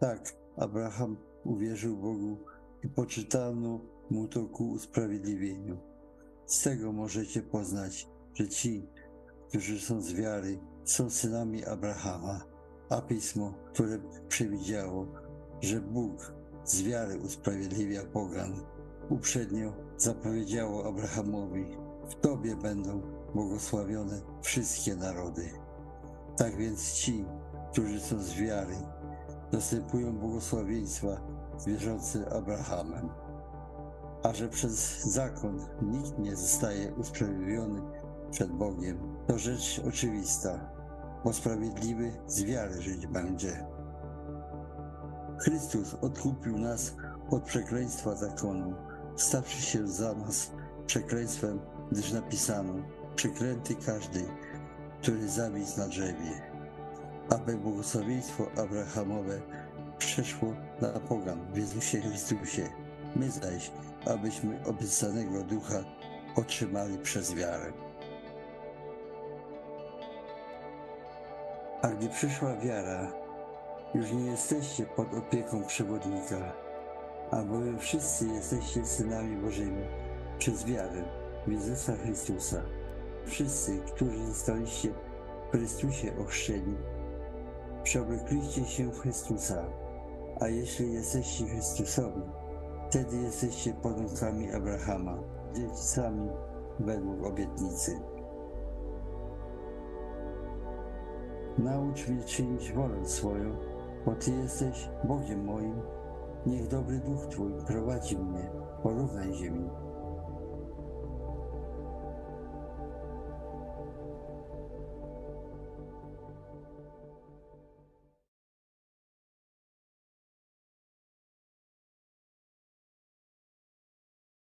Tak, Abraham uwierzył Bogu i poczytano mu to ku usprawiedliwieniu. Z tego możecie poznać, że ci, którzy są z wiary, są synami Abrahama, a pismo, które przewidziało, że Bóg z wiary usprawiedliwia pogan, uprzednio zapowiedziało Abrahamowi: W Tobie będą błogosławione wszystkie narody. Tak więc ci, którzy są z wiary, dostępują błogosławieństwa zwierzące Abrahamem. A że przez zakon nikt nie zostaje usprawiedliwiony przed Bogiem, to rzecz oczywista, bo sprawiedliwy z wiary żyć będzie. Chrystus odkupił nas od przekleństwa zakonu, stawszy się za nas przekleństwem, gdyż napisano, przeklęty każdy, który zawisł na drzewie, aby błogosławieństwo Abrahamowe przeszło na pogan w Jezusie Chrystusie. My zaś, abyśmy obiecanego ducha otrzymali przez wiarę. A gdy przyszła wiara, już nie jesteście pod opieką przewodnika, albowiem wszyscy jesteście synami Bożymi przez wiarę w Jezusa Chrystusa. Wszyscy, którzy zostaliście w Chrystusie ochrzczeni, przeoblekliście się w Chrystusa, a jeśli jesteście Chrystusowi, wtedy jesteście potomkami Abrahama, dziedzicami według obietnicy. Naucz mnie czynić wolę swoją, bo Ty jesteś Bogiem moim. Niech dobry duch Twój prowadzi mnie po równej ziemi